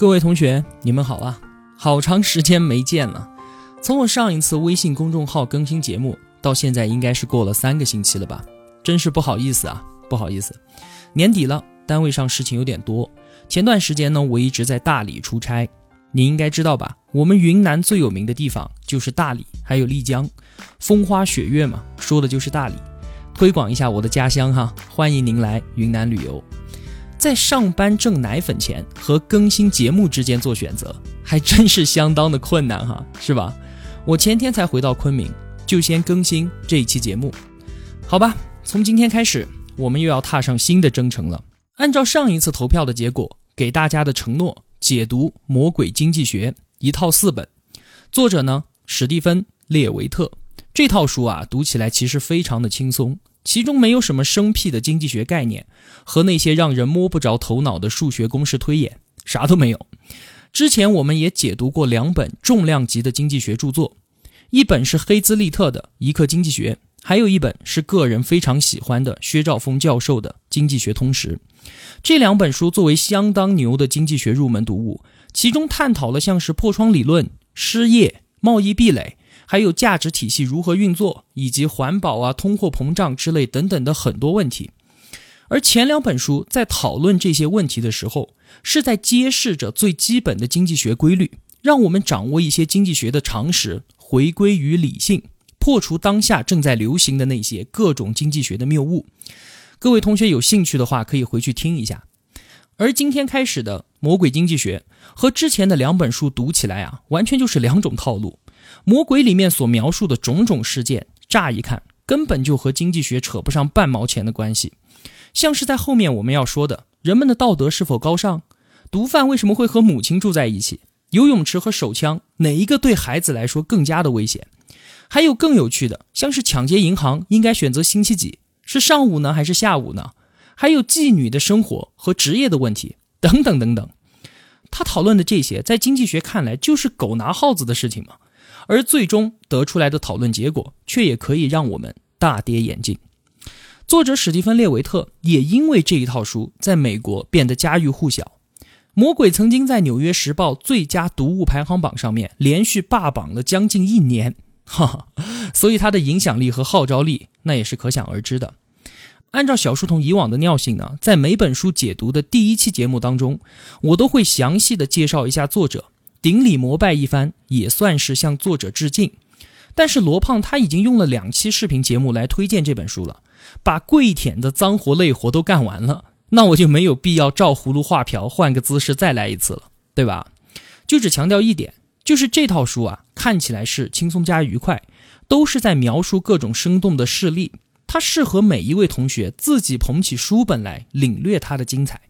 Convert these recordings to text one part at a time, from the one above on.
各位同学，你们好啊！好长时间没见了。从我上一次微信公众号更新节目到现在，应该是过了三个星期了吧？真是不好意思啊，不好意思。年底了，单位上事情有点多。前段时间呢，我一直在大理出差。你应该知道吧？我们云南最有名的地方就是大理，还有丽江，风花雪月嘛，说的就是大理。推广一下我的家乡哈，欢迎您来云南旅游。在上班挣奶粉钱和更新节目之间做选择，还真是相当的困难哈，是吧？我前天才回到昆明，就先更新这一期节目，好吧？从今天开始，我们又要踏上新的征程了。按照上一次投票的结果，给大家的承诺，解读《魔鬼经济学》一套四本，作者呢，史蒂芬·列维特。这套书啊，读起来其实非常的轻松。其中没有什么生僻的经济学概念和那些让人摸不着头脑的数学公式推演，啥都没有。之前我们也解读过两本重量级的经济学著作，一本是黑兹利特的《一课经济学》，还有一本是个人非常喜欢的薛兆丰教授的《经济学通识》。这两本书作为相当牛的经济学入门读物，其中探讨了像是破窗理论、失业、贸易壁垒。还有价值体系如何运作，以及环保啊、通货膨胀之类等等的很多问题。而前两本书在讨论这些问题的时候，是在揭示着最基本的经济学规律，让我们掌握一些经济学的常识，回归于理性，破除当下正在流行的那些各种经济学的谬误。各位同学有兴趣的话，可以回去听一下。而今天开始的《魔鬼经济学》和之前的两本书读起来啊，完全就是两种套路。魔鬼里面所描述的种种事件，乍一看根本就和经济学扯不上半毛钱的关系。像是在后面我们要说的，人们的道德是否高尚？毒贩为什么会和母亲住在一起？游泳池和手枪哪一个对孩子来说更加的危险？还有更有趣的，像是抢劫银行应该选择星期几？是上午呢还是下午呢？还有妓女的生活和职业的问题等等等等。他讨论的这些，在经济学看来就是狗拿耗子的事情嘛。而最终得出来的讨论结果，却也可以让我们大跌眼镜。作者史蒂芬·列维特也因为这一套书，在美国变得家喻户晓。《魔鬼》曾经在《纽约时报》最佳读物排行榜上面连续霸榜了将近一年，哈哈，所以它的影响力和号召力那也是可想而知的。按照小书童以往的尿性呢，在每本书解读的第一期节目当中，我都会详细的介绍一下作者。顶礼膜拜一番，也算是向作者致敬。但是罗胖他已经用了两期视频节目来推荐这本书了，把跪舔的脏活累活都干完了，那我就没有必要照葫芦画瓢，换个姿势再来一次了，对吧？就只强调一点，就是这套书啊，看起来是轻松加愉快，都是在描述各种生动的事例，它适合每一位同学自己捧起书本来领略它的精彩。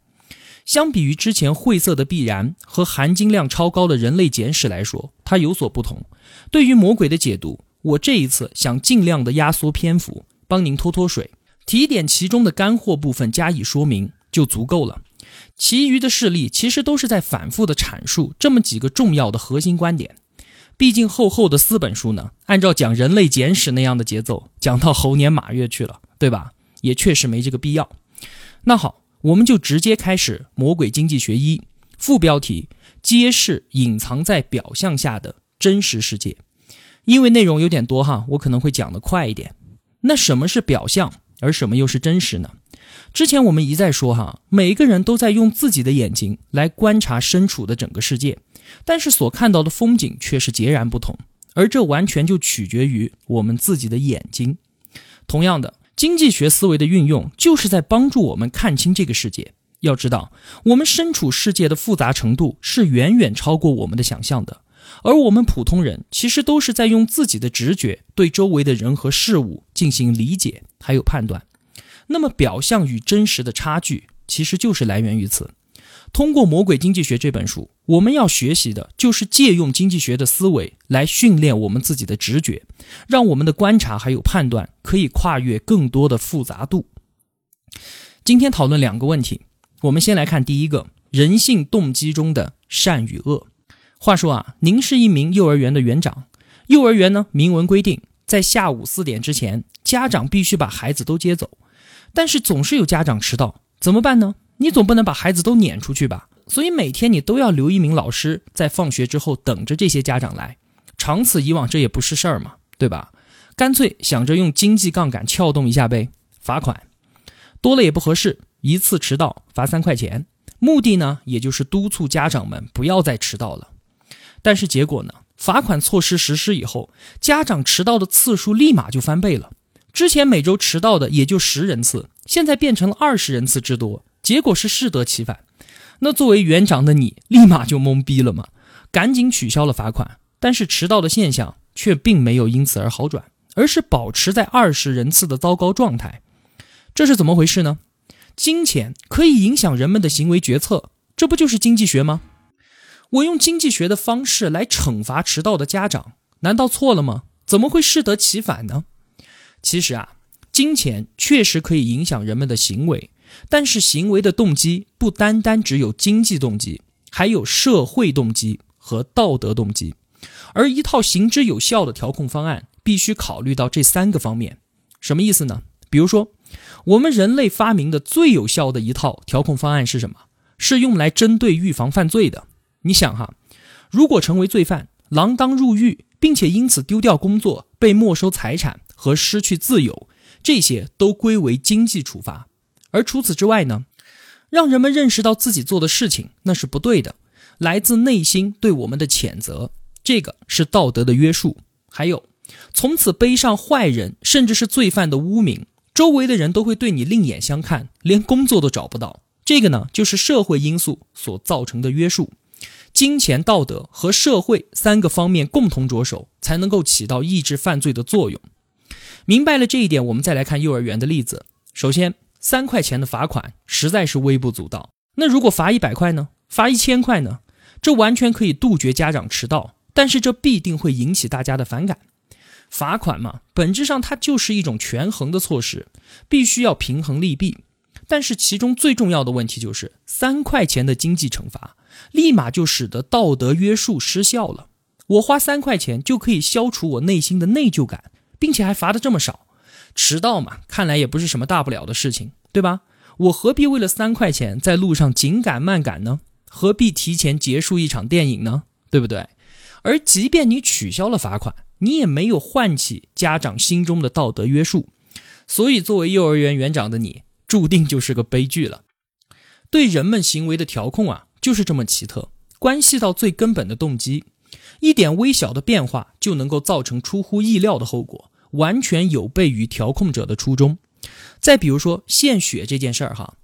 相比于之前晦涩的必然和含金量超高的人类简史来说，它有所不同。对于魔鬼的解读，我这一次想尽量的压缩篇幅，帮您拖拖水，提点其中的干货部分加以说明就足够了。其余的事例其实都是在反复的阐述这么几个重要的核心观点。毕竟厚厚的四本书呢，按照讲人类简史那样的节奏讲到猴年马月去了，对吧？也确实没这个必要。那好。我们就直接开始《魔鬼经济学》一副标题：揭示隐藏在表象下的真实世界。因为内容有点多哈，我可能会讲得快一点。那什么是表象，而什么又是真实呢？之前我们一再说哈，每一个人都在用自己的眼睛来观察身处的整个世界，但是所看到的风景却是截然不同，而这完全就取决于我们自己的眼睛。同样的。经济学思维的运用，就是在帮助我们看清这个世界。要知道，我们身处世界的复杂程度是远远超过我们的想象的，而我们普通人其实都是在用自己的直觉对周围的人和事物进行理解还有判断。那么，表象与真实的差距，其实就是来源于此。通过《魔鬼经济学》这本书，我们要学习的就是借用经济学的思维来训练我们自己的直觉，让我们的观察还有判断可以跨越更多的复杂度。今天讨论两个问题，我们先来看第一个：人性动机中的善与恶。话说啊，您是一名幼儿园的园长，幼儿园呢明文规定，在下午四点之前，家长必须把孩子都接走，但是总是有家长迟到，怎么办呢？你总不能把孩子都撵出去吧？所以每天你都要留一名老师在放学之后等着这些家长来，长此以往这也不是事儿嘛，对吧？干脆想着用经济杠杆撬动一下呗，罚款多了也不合适，一次迟到罚三块钱，目的呢也就是督促家长们不要再迟到了。但是结果呢？罚款措施实施以后，家长迟到的次数立马就翻倍了。之前每周迟到的也就十人次，现在变成了二十人次之多，结果是适得其反。那作为园长的你，立马就懵逼了嘛？赶紧取消了罚款，但是迟到的现象却并没有因此而好转，而是保持在二十人次的糟糕状态。这是怎么回事呢？金钱可以影响人们的行为决策，这不就是经济学吗？我用经济学的方式来惩罚迟到的家长，难道错了吗？怎么会适得其反呢？其实啊，金钱确实可以影响人们的行为，但是行为的动机不单单只有经济动机，还有社会动机和道德动机。而一套行之有效的调控方案，必须考虑到这三个方面。什么意思呢？比如说，我们人类发明的最有效的一套调控方案是什么？是用来针对预防犯罪的。你想哈，如果成为罪犯，锒铛入狱，并且因此丢掉工作、被没收财产和失去自由，这些都归为经济处罚。而除此之外呢，让人们认识到自己做的事情那是不对的，来自内心对我们的谴责，这个是道德的约束。还有，从此背上坏人甚至是罪犯的污名，周围的人都会对你另眼相看，连工作都找不到。这个呢，就是社会因素所造成的约束。金钱、道德和社会三个方面共同着手，才能够起到抑制犯罪的作用。明白了这一点，我们再来看幼儿园的例子。首先，三块钱的罚款实在是微不足道。那如果罚一百块呢？罚一千块呢？这完全可以杜绝家长迟到，但是这必定会引起大家的反感。罚款嘛，本质上它就是一种权衡的措施，必须要平衡利弊。但是其中最重要的问题就是，三块钱的经济惩罚。立马就使得道德约束失效了。我花三块钱就可以消除我内心的内疚感，并且还罚的这么少。迟到嘛，看来也不是什么大不了的事情，对吧？我何必为了三块钱在路上紧赶慢赶呢？何必提前结束一场电影呢？对不对？而即便你取消了罚款，你也没有唤起家长心中的道德约束。所以，作为幼儿园园长的你，注定就是个悲剧了。对人们行为的调控啊！就是这么奇特，关系到最根本的动机，一点微小的变化就能够造成出乎意料的后果，完全有悖于调控者的初衷。再比如说献血这件事儿哈，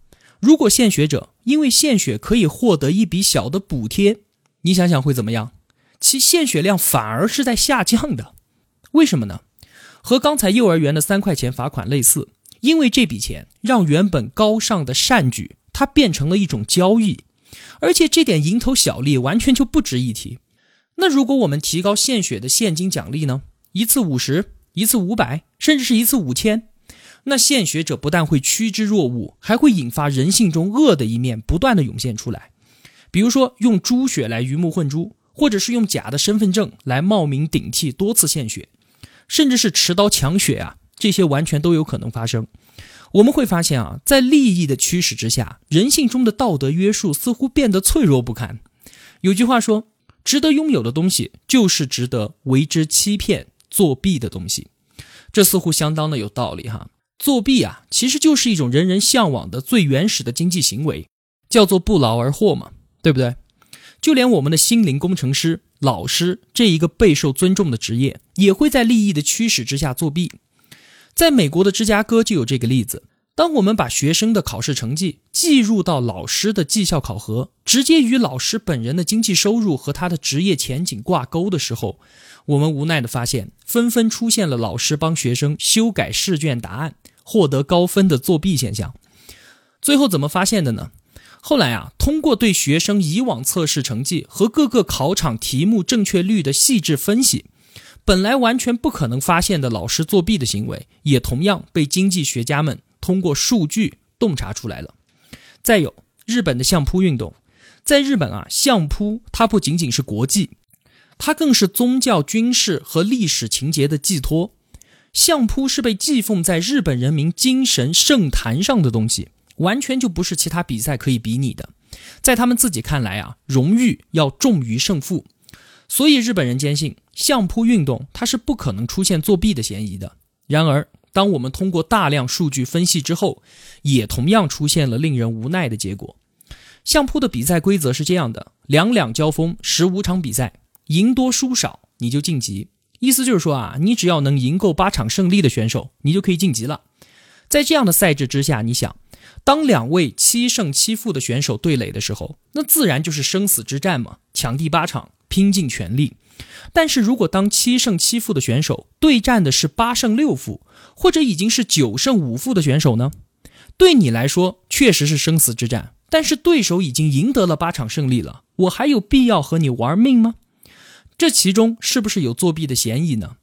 如果献血者因为献血可以获得一笔小的补贴，你想想会怎么样？其献血量反而是在下降的，为什么呢？和刚才幼儿园的三块钱罚款类似，因为这笔钱让原本高尚的善举，它变成了一种交易。而且这点蝇头小利完全就不值一提。那如果我们提高献血的现金奖励呢？一次五十，一次五百，甚至是一次五千，那献血者不但会趋之若鹜，还会引发人性中恶的一面不断的涌现出来。比如说用猪血来鱼目混珠，或者是用假的身份证来冒名顶替多次献血，甚至是持刀抢血啊，这些完全都有可能发生。我们会发现啊，在利益的驱使之下，人性中的道德约束似乎变得脆弱不堪。有句话说：“值得拥有的东西，就是值得为之欺骗、作弊的东西。”这似乎相当的有道理哈。作弊啊，其实就是一种人人向往的最原始的经济行为，叫做不劳而获嘛，对不对？就连我们的心灵工程师、老师这一个备受尊重的职业，也会在利益的驱使之下作弊。在美国的芝加哥就有这个例子。当我们把学生的考试成绩计入到老师的绩效考核，直接与老师本人的经济收入和他的职业前景挂钩的时候，我们无奈的发现，纷纷出现了老师帮学生修改试卷答案获得高分的作弊现象。最后怎么发现的呢？后来啊，通过对学生以往测试成绩和各个考场题目正确率的细致分析。本来完全不可能发现的老师作弊的行为，也同样被经济学家们通过数据洞察出来了。再有日本的相扑运动，在日本啊，相扑它不仅仅是国际，它更是宗教、军事和历史情节的寄托。相扑是被祭奉在日本人民精神圣坛上的东西，完全就不是其他比赛可以比拟的。在他们自己看来啊，荣誉要重于胜负，所以日本人坚信相扑运动它是不可能出现作弊的嫌疑的。然而，当我们通过大量数据分析之后，也同样出现了令人无奈的结果。相扑的比赛规则是这样的：两两交锋，十五场比赛，赢多输少你就晋级。意思就是说啊，你只要能赢够八场胜利的选手，你就可以晋级了。在这样的赛制之下，你想，当两位七胜七负的选手对垒的时候，那自然就是生死之战嘛，抢第八场，拼尽全力。但是如果当七胜七负的选手对战的是八胜六负，或者已经是九胜五负的选手呢？对你来说确实是生死之战。但是对手已经赢得了八场胜利了，我还有必要和你玩命吗？这其中是不是有作弊的嫌疑呢？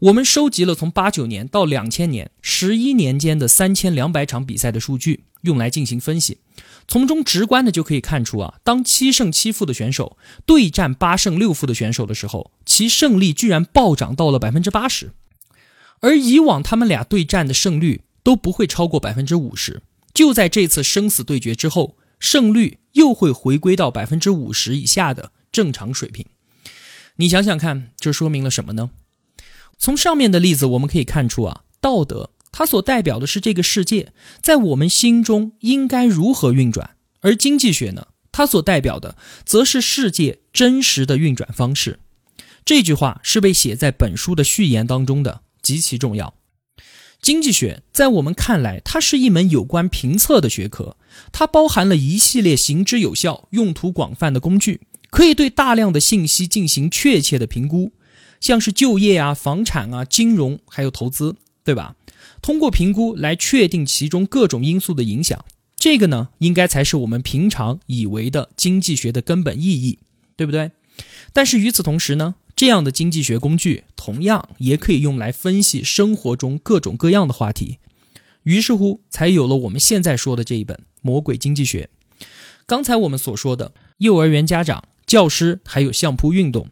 我们收集了从八九年到两千年十一年间的三千两百场比赛的数据，用来进行分析，从中直观的就可以看出啊，当七胜七负的选手对战八胜六负的选手的时候，其胜利居然暴涨到了百分之八十，而以往他们俩对战的胜率都不会超过百分之五十。就在这次生死对决之后，胜率又会回归到百分之五十以下的正常水平。你想想看，这说明了什么呢？从上面的例子我们可以看出啊，道德它所代表的是这个世界在我们心中应该如何运转，而经济学呢，它所代表的则是世界真实的运转方式。这句话是被写在本书的序言当中的，极其重要。经济学在我们看来，它是一门有关评测的学科，它包含了一系列行之有效、用途广泛的工具，可以对大量的信息进行确切的评估，像是就业啊、房产啊、金融还有投资，对吧？通过评估来确定其中各种因素的影响，这个呢，应该才是我们平常以为的经济学的根本意义，对不对？但是与此同时呢？这样的经济学工具同样也可以用来分析生活中各种各样的话题，于是乎才有了我们现在说的这一本《魔鬼经济学》。刚才我们所说的幼儿园家长、教师，还有相扑运动，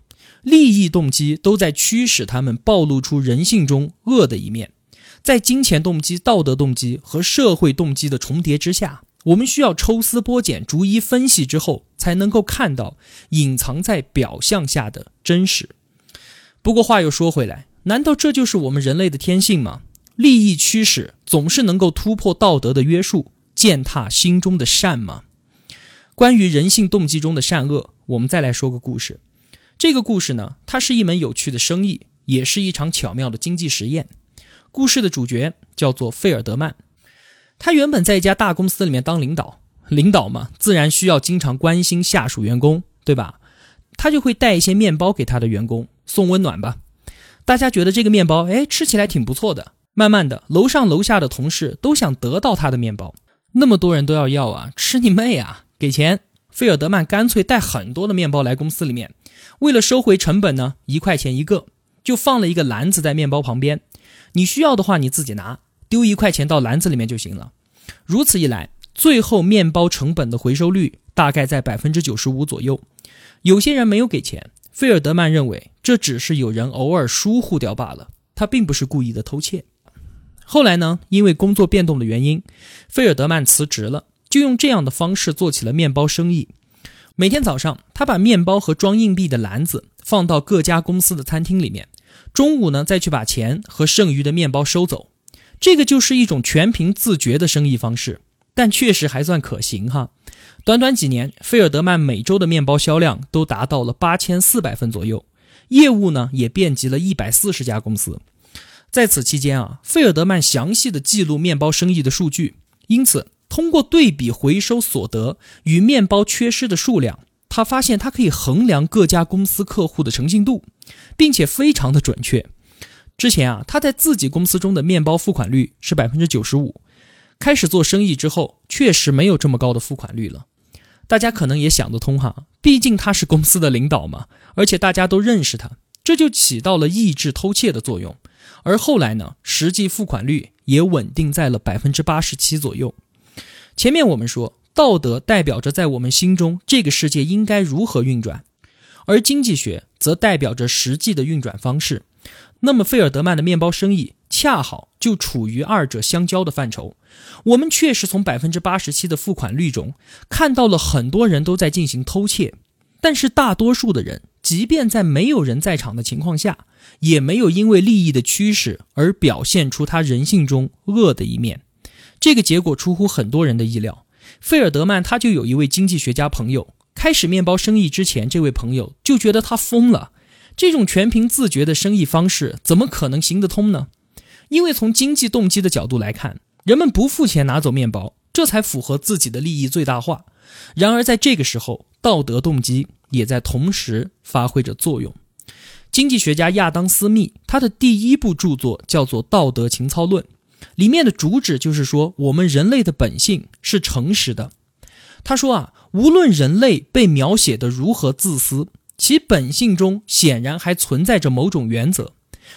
利益动机都在驱使他们暴露出人性中恶的一面，在金钱动机、道德动机和社会动机的重叠之下。我们需要抽丝剥茧，逐一分析之后，才能够看到隐藏在表象下的真实。不过话又说回来，难道这就是我们人类的天性吗？利益驱使总是能够突破道德的约束，践踏心中的善吗？关于人性动机中的善恶，我们再来说个故事。这个故事呢，它是一门有趣的生意，也是一场巧妙的经济实验。故事的主角叫做费尔德曼。他原本在一家大公司里面当领导，领导嘛，自然需要经常关心下属员工，对吧？他就会带一些面包给他的员工送温暖吧。大家觉得这个面包，哎，吃起来挺不错的。慢慢的，楼上楼下的同事都想得到他的面包，那么多人都要要啊，吃你妹啊！给钱，费尔德曼干脆带很多的面包来公司里面，为了收回成本呢，一块钱一个，就放了一个篮子在面包旁边，你需要的话你自己拿。丢一块钱到篮子里面就行了，如此一来，最后面包成本的回收率大概在百分之九十五左右。有些人没有给钱，费尔德曼认为这只是有人偶尔疏忽掉罢了，他并不是故意的偷窃。后来呢，因为工作变动的原因，费尔德曼辞职了，就用这样的方式做起了面包生意。每天早上，他把面包和装硬币的篮子放到各家公司的餐厅里面，中午呢再去把钱和剩余的面包收走。这个就是一种全凭自觉的生意方式，但确实还算可行哈。短短几年，费尔德曼每周的面包销量都达到了八千四百份左右，业务呢也遍及了一百四十家公司。在此期间啊，费尔德曼详细的记录面包生意的数据，因此通过对比回收所得与面包缺失的数量，他发现他可以衡量各家公司客户的诚信度，并且非常的准确。之前啊，他在自己公司中的面包付款率是百分之九十五。开始做生意之后，确实没有这么高的付款率了。大家可能也想得通哈，毕竟他是公司的领导嘛，而且大家都认识他，这就起到了抑制偷窃的作用。而后来呢，实际付款率也稳定在了百分之八十七左右。前面我们说，道德代表着在我们心中这个世界应该如何运转，而经济学则代表着实际的运转方式。那么，费尔德曼的面包生意恰好就处于二者相交的范畴。我们确实从百分之八十七的付款率中看到了很多人都在进行偷窃，但是大多数的人，即便在没有人在场的情况下，也没有因为利益的驱使而表现出他人性中恶的一面。这个结果出乎很多人的意料。费尔德曼他就有一位经济学家朋友，开始面包生意之前，这位朋友就觉得他疯了。这种全凭自觉的生意方式怎么可能行得通呢？因为从经济动机的角度来看，人们不付钱拿走面包，这才符合自己的利益最大化。然而在这个时候，道德动机也在同时发挥着作用。经济学家亚当·斯密他的第一部著作叫做《道德情操论》，里面的主旨就是说，我们人类的本性是诚实的。他说啊，无论人类被描写的如何自私。其本性中显然还存在着某种原则，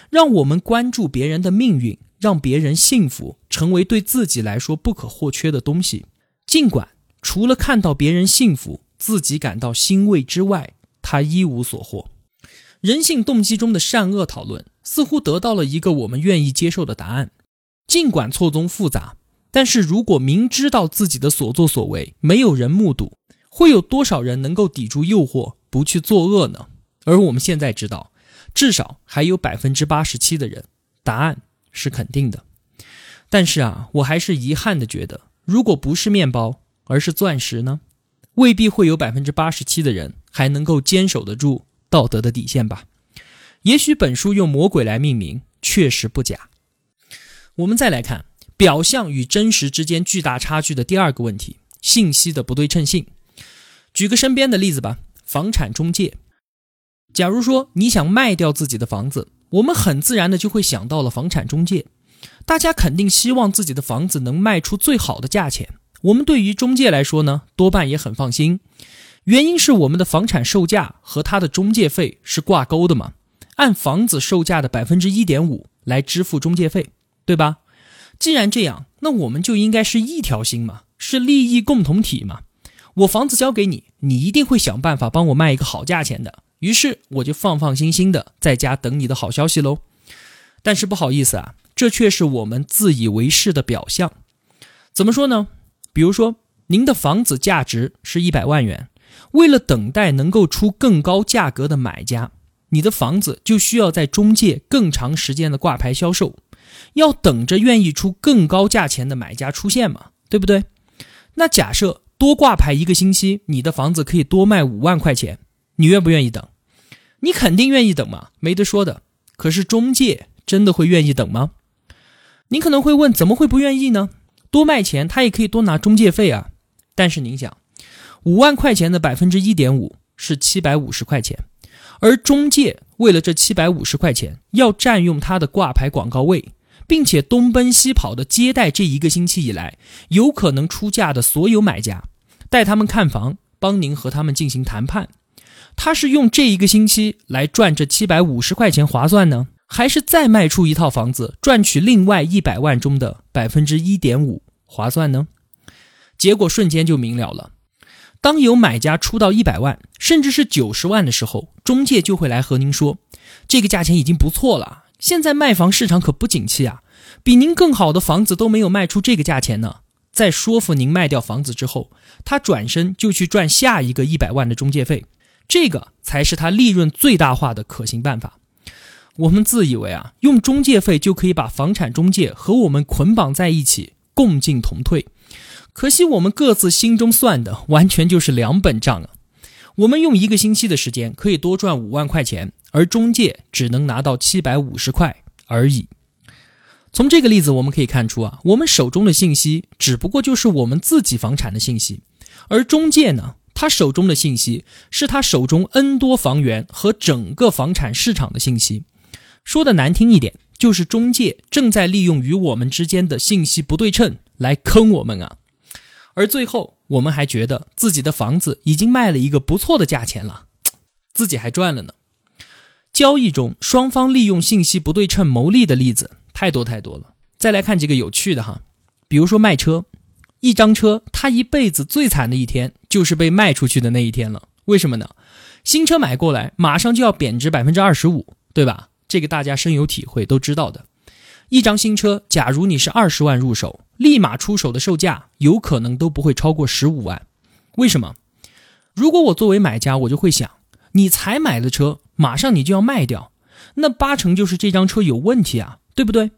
让我们关注别人的命运，让别人幸福，成为对自己来说不可或缺的东西。尽管除了看到别人幸福，自己感到欣慰之外，他一无所获。人性动机中的善恶讨论似乎得到了一个我们愿意接受的答案。尽管错综复杂，但是如果明知道自己的所作所为没有人目睹，会有多少人能够抵住诱惑？不去作恶呢？而我们现在知道，至少还有百分之八十七的人，答案是肯定的。但是啊，我还是遗憾的觉得，如果不是面包，而是钻石呢，未必会有百分之八十七的人还能够坚守得住道德的底线吧？也许本书用魔鬼来命名，确实不假。我们再来看表象与真实之间巨大差距的第二个问题：信息的不对称性。举个身边的例子吧。房产中介，假如说你想卖掉自己的房子，我们很自然的就会想到了房产中介。大家肯定希望自己的房子能卖出最好的价钱。我们对于中介来说呢，多半也很放心。原因是我们的房产售价和它的中介费是挂钩的嘛，按房子售价的百分之一点五来支付中介费，对吧？既然这样，那我们就应该是一条心嘛，是利益共同体嘛。我房子交给你，你一定会想办法帮我卖一个好价钱的。于是我就放放心心的在家等你的好消息喽。但是不好意思啊，这却是我们自以为是的表象。怎么说呢？比如说，您的房子价值是一百万元，为了等待能够出更高价格的买家，你的房子就需要在中介更长时间的挂牌销售，要等着愿意出更高价钱的买家出现嘛，对不对？那假设。多挂牌一个星期，你的房子可以多卖五万块钱，你愿不愿意等？你肯定愿意等嘛，没得说的。可是中介真的会愿意等吗？您可能会问，怎么会不愿意呢？多卖钱，他也可以多拿中介费啊。但是您想，五万块钱的百分之一点五是七百五十块钱，而中介为了这七百五十块钱，要占用他的挂牌广告位。并且东奔西跑的接待这一个星期以来有可能出价的所有买家，带他们看房，帮您和他们进行谈判。他是用这一个星期来赚这七百五十块钱划算呢，还是再卖出一套房子赚取另外一百万中的百分之一点五划算呢？结果瞬间就明了了。当有买家出到一百万，甚至是九十万的时候，中介就会来和您说，这个价钱已经不错了。现在卖房市场可不景气啊，比您更好的房子都没有卖出这个价钱呢。在说服您卖掉房子之后，他转身就去赚下一个一百万的中介费，这个才是他利润最大化的可行办法。我们自以为啊，用中介费就可以把房产中介和我们捆绑在一起，共进同退。可惜我们各自心中算的完全就是两本账啊。我们用一个星期的时间可以多赚五万块钱。而中介只能拿到七百五十块而已。从这个例子我们可以看出啊，我们手中的信息只不过就是我们自己房产的信息，而中介呢，他手中的信息是他手中 N 多房源和整个房产市场的信息。说的难听一点，就是中介正在利用与我们之间的信息不对称来坑我们啊。而最后，我们还觉得自己的房子已经卖了一个不错的价钱了，自己还赚了呢。交易中双方利用信息不对称牟利的例子太多太多了。再来看几个有趣的哈，比如说卖车，一张车他一辈子最惨的一天就是被卖出去的那一天了。为什么呢？新车买过来马上就要贬值百分之二十五，对吧？这个大家深有体会，都知道的。一张新车，假如你是二十万入手，立马出手的售价有可能都不会超过十五万。为什么？如果我作为买家，我就会想，你才买的车，马上你就要卖掉，那八成就是这张车有问题啊，对不对？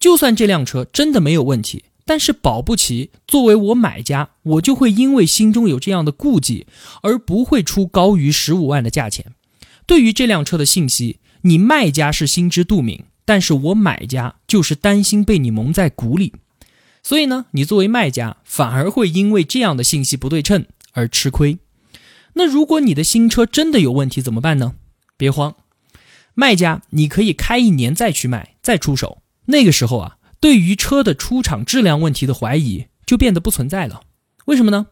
就算这辆车真的没有问题。但是保不齐，作为我买家，我就会因为心中有这样的顾忌，而不会出高于十五万的价钱。对于这辆车的信息，你卖家是心知肚明，但是我买家就是担心被你蒙在鼓里。所以呢，你作为卖家，反而会因为这样的信息不对称而吃亏。那如果你的新车真的有问题怎么办呢？别慌，卖家你可以开一年再去卖，再出手。那个时候啊。对于车的出厂质量问题的怀疑就变得不存在了，为什么呢？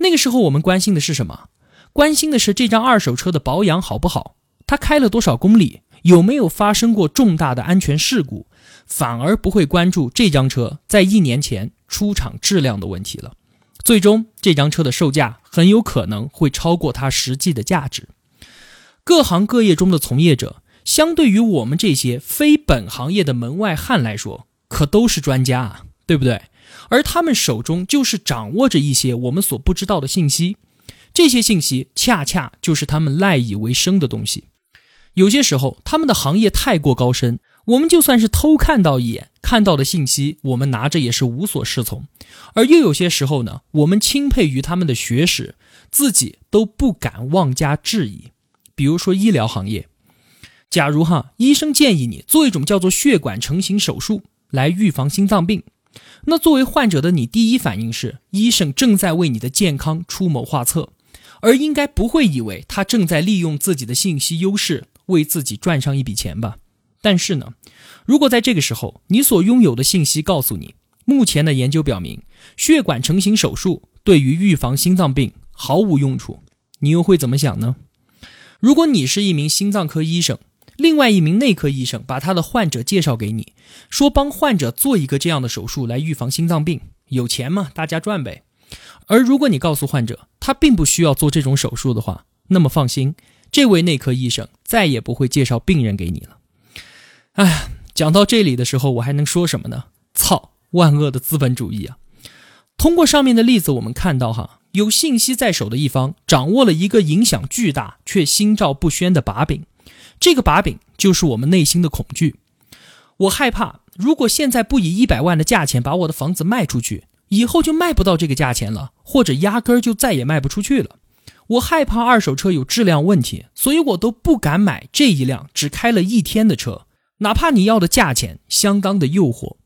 那个时候我们关心的是什么？关心的是这张二手车的保养好不好，它开了多少公里，有没有发生过重大的安全事故，反而不会关注这张车在一年前出厂质量的问题了。最终，这张车的售价很有可能会超过它实际的价值。各行各业中的从业者，相对于我们这些非本行业的门外汉来说，可都是专家啊，对不对？而他们手中就是掌握着一些我们所不知道的信息，这些信息恰恰就是他们赖以为生的东西。有些时候，他们的行业太过高深，我们就算是偷看到一眼，看到的信息，我们拿着也是无所适从。而又有些时候呢，我们钦佩于他们的学识，自己都不敢妄加质疑。比如说医疗行业，假如哈，医生建议你做一种叫做血管成型手术。来预防心脏病，那作为患者的你，第一反应是医生正在为你的健康出谋划策，而应该不会以为他正在利用自己的信息优势为自己赚上一笔钱吧？但是呢，如果在这个时候你所拥有的信息告诉你，目前的研究表明，血管成型手术对于预防心脏病毫无用处，你又会怎么想呢？如果你是一名心脏科医生。另外一名内科医生把他的患者介绍给你，说帮患者做一个这样的手术来预防心脏病，有钱嘛，大家赚呗。而如果你告诉患者他并不需要做这种手术的话，那么放心，这位内科医生再也不会介绍病人给你了。哎，讲到这里的时候，我还能说什么呢？操，万恶的资本主义啊！通过上面的例子，我们看到哈，有信息在手的一方掌握了一个影响巨大却心照不宣的把柄。这个把柄就是我们内心的恐惧。我害怕，如果现在不以一百万的价钱把我的房子卖出去，以后就卖不到这个价钱了，或者压根儿就再也卖不出去了。我害怕二手车有质量问题，所以我都不敢买这一辆只开了一天的车，哪怕你要的价钱相当的诱惑。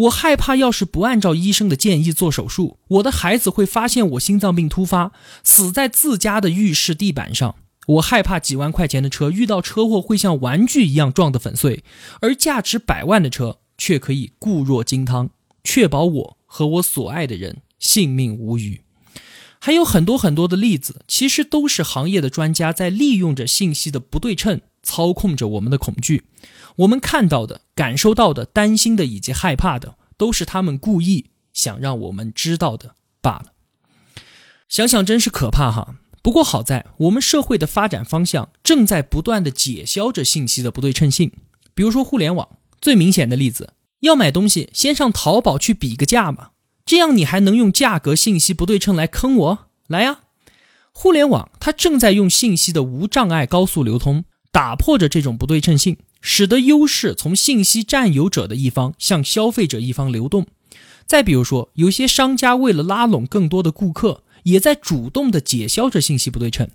我害怕，要是不按照医生的建议做手术，我的孩子会发现我心脏病突发，死在自家的浴室地板上。我害怕几万块钱的车遇到车祸会像玩具一样撞得粉碎，而价值百万的车却可以固若金汤，确保我和我所爱的人性命无虞。还有很多很多的例子，其实都是行业的专家在利用着信息的不对称，操控着我们的恐惧。我们看到的、感受到的、担心的以及害怕的，都是他们故意想让我们知道的罢了。想想真是可怕哈。不过好在，我们社会的发展方向正在不断的解消着信息的不对称性。比如说互联网，最明显的例子，要买东西先上淘宝去比个价嘛，这样你还能用价格信息不对称来坑我？来呀！互联网它正在用信息的无障碍高速流通，打破着这种不对称性，使得优势从信息占有者的一方向消费者一方流动。再比如说，有些商家为了拉拢更多的顾客。也在主动的解消着信息不对称，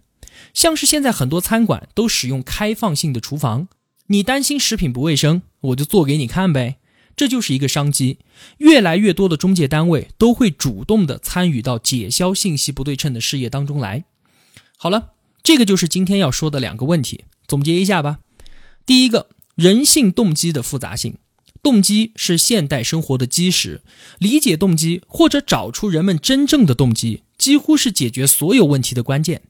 像是现在很多餐馆都使用开放性的厨房，你担心食品不卫生，我就做给你看呗，这就是一个商机。越来越多的中介单位都会主动的参与到解消信息不对称的事业当中来。好了，这个就是今天要说的两个问题，总结一下吧。第一个，人性动机的复杂性。动机是现代生活的基石，理解动机或者找出人们真正的动机，几乎是解决所有问题的关键。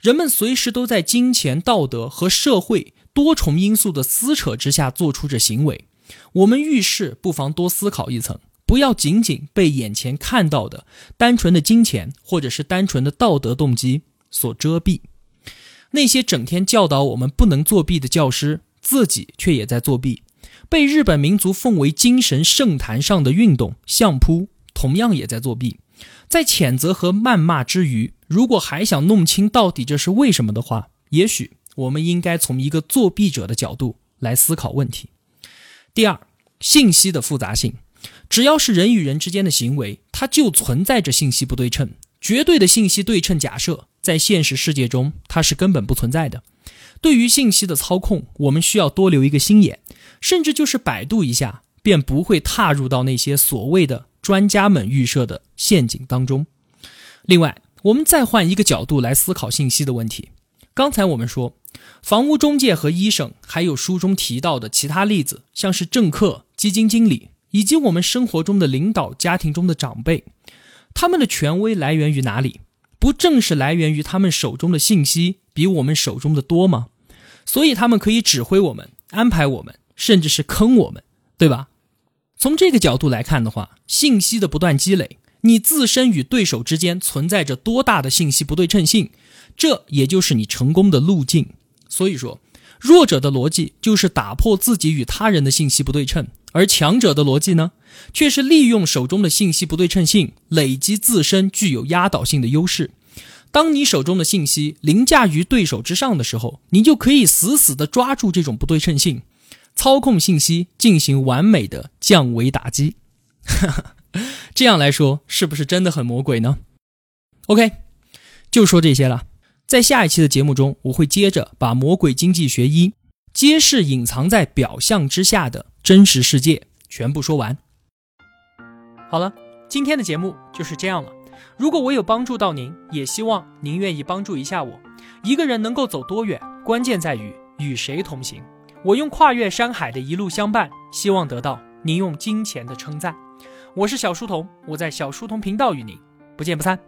人们随时都在金钱、道德和社会多重因素的撕扯之下做出着行为。我们遇事不妨多思考一层，不要仅仅被眼前看到的单纯的金钱或者是单纯的道德动机所遮蔽。那些整天教导我们不能作弊的教师，自己却也在作弊。被日本民族奉为精神圣坛上的运动相扑，同样也在作弊。在谴责和谩骂之余，如果还想弄清到底这是为什么的话，也许我们应该从一个作弊者的角度来思考问题。第二，信息的复杂性，只要是人与人之间的行为，它就存在着信息不对称。绝对的信息对称假设在现实世界中它是根本不存在的。对于信息的操控，我们需要多留一个心眼，甚至就是百度一下，便不会踏入到那些所谓的专家们预设的陷阱当中。另外，我们再换一个角度来思考信息的问题。刚才我们说，房屋中介和医生，还有书中提到的其他例子，像是政客、基金经理，以及我们生活中的领导、家庭中的长辈。他们的权威来源于哪里？不正是来源于他们手中的信息比我们手中的多吗？所以他们可以指挥我们、安排我们，甚至是坑我们，对吧？从这个角度来看的话，信息的不断积累，你自身与对手之间存在着多大的信息不对称性，这也就是你成功的路径。所以说，弱者的逻辑就是打破自己与他人的信息不对称。而强者的逻辑呢，却是利用手中的信息不对称性，累积自身具有压倒性的优势。当你手中的信息凌驾于对手之上的时候，你就可以死死地抓住这种不对称性，操控信息进行完美的降维打击。这样来说，是不是真的很魔鬼呢？OK，就说这些了。在下一期的节目中，我会接着把《魔鬼经济学一》揭示隐藏在表象之下的。真实世界全部说完。好了，今天的节目就是这样了。如果我有帮助到您，也希望您愿意帮助一下我。一个人能够走多远，关键在于与谁同行。我用跨越山海的一路相伴，希望得到您用金钱的称赞。我是小书童，我在小书童频道与您不见不散。